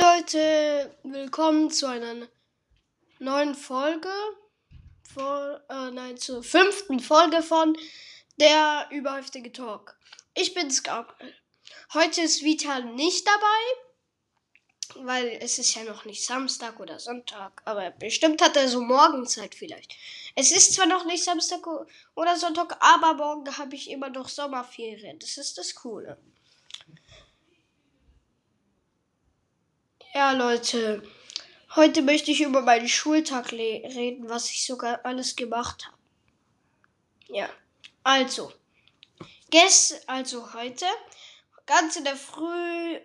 Leute, willkommen zu einer neuen Folge. Vor, äh, nein, zur fünften Folge von der überhäufige Talk. Ich bin's Gabriel. Heute ist Vital nicht dabei, weil es ist ja noch nicht Samstag oder Sonntag, aber bestimmt hat er so Morgenzeit vielleicht. Es ist zwar noch nicht Samstag oder Sonntag, aber morgen habe ich immer noch Sommerferien. Das ist das Coole. Ja, Leute, heute möchte ich über meinen Schultag reden, was ich sogar alles gemacht habe. Ja, also, gest also heute, ganz in der Früh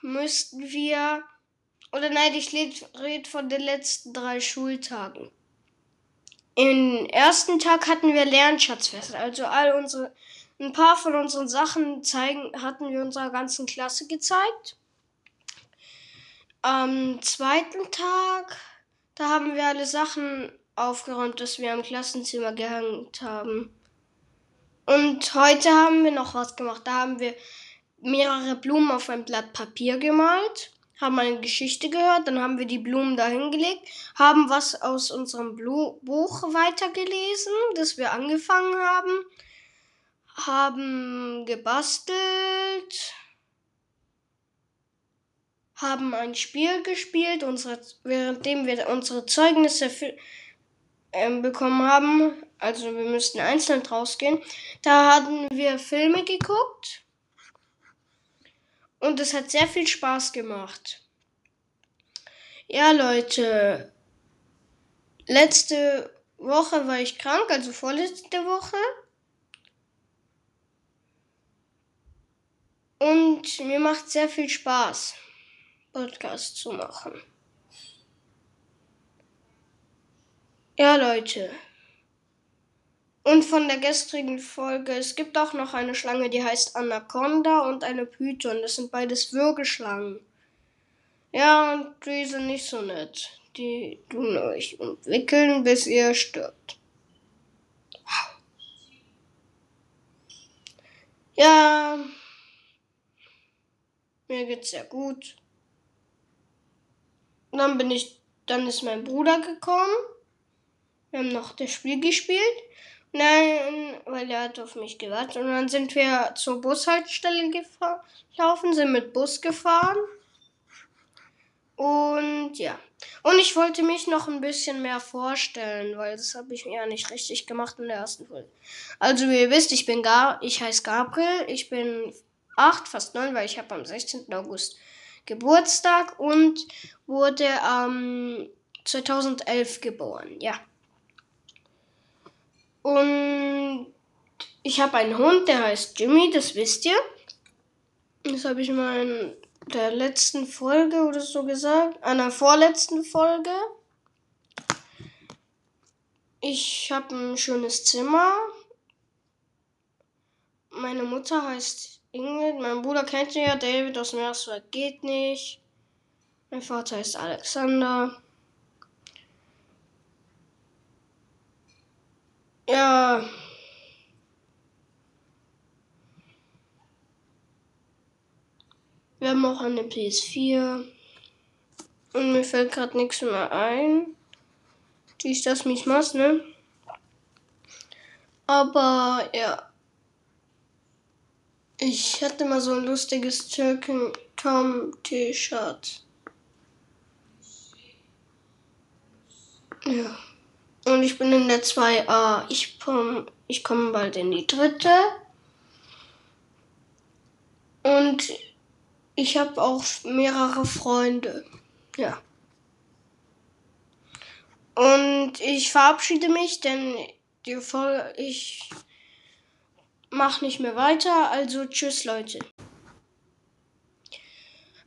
müssten wir, oder nein, ich rede von den letzten drei Schultagen. Im ersten Tag hatten wir Lernschatzfest, also all unsere, ein paar von unseren Sachen zeigen, hatten wir unserer ganzen Klasse gezeigt. Am zweiten Tag, da haben wir alle Sachen aufgeräumt, das wir im Klassenzimmer gehängt haben. Und heute haben wir noch was gemacht. Da haben wir mehrere Blumen auf ein Blatt Papier gemalt, haben eine Geschichte gehört, dann haben wir die Blumen dahingelegt, haben was aus unserem Blu Buch weitergelesen, das wir angefangen haben, haben gebastelt, haben ein Spiel gespielt, unsere, währenddem wir unsere Zeugnisse für, äh, bekommen haben. Also wir müssten einzeln rausgehen. Da hatten wir Filme geguckt. Und es hat sehr viel Spaß gemacht. Ja, Leute. Letzte Woche war ich krank, also vorletzte Woche. Und mir macht sehr viel Spaß. Podcast zu machen. Ja, Leute. Und von der gestrigen Folge, es gibt auch noch eine Schlange, die heißt Anaconda und eine Python. Das sind beides Würgeschlangen. Ja, und die sind nicht so nett. Die tun euch entwickeln, bis ihr stirbt. Ja, mir geht's sehr gut. Und dann bin ich, dann ist mein Bruder gekommen. Wir haben noch das Spiel gespielt. Nein, weil er hat auf mich gewartet. Und dann sind wir zur Bushaltestelle gelaufen, sind mit Bus gefahren. Und ja. Und ich wollte mich noch ein bisschen mehr vorstellen, weil das habe ich ja nicht richtig gemacht in der ersten Folge. Also wie ihr wisst, ich bin Gar ich heiße Gabriel, ich bin acht, fast neun, weil ich habe am 16. August Geburtstag und wurde ähm, 2011 geboren, ja. Und ich habe einen Hund, der heißt Jimmy, das wisst ihr. Das habe ich mal in der letzten Folge oder so gesagt, einer vorletzten Folge. Ich habe ein schönes Zimmer. Meine Mutter heißt Ingrid, mein Bruder kennt ja David aus Meereswald geht nicht. Mein Vater ist Alexander. Ja. Wir haben auch eine PS4. Und mir fällt gerade nichts mehr ein. Die ist das Miesmas, ne? Aber ja. Ich hatte mal so ein lustiges Türken Tom T-Shirt. Ja. Und ich bin in der 2a. Ich komme ich komm bald in die dritte. Und ich habe auch mehrere Freunde. Ja. Und ich verabschiede mich, denn die Folge, ich mach nicht mehr weiter. Also tschüss Leute.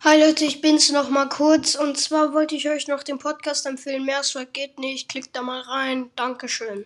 Hi Leute, ich bin's noch mal kurz und zwar wollte ich euch noch den Podcast empfehlen. Mehr geht nicht. Klickt da mal rein. Dankeschön.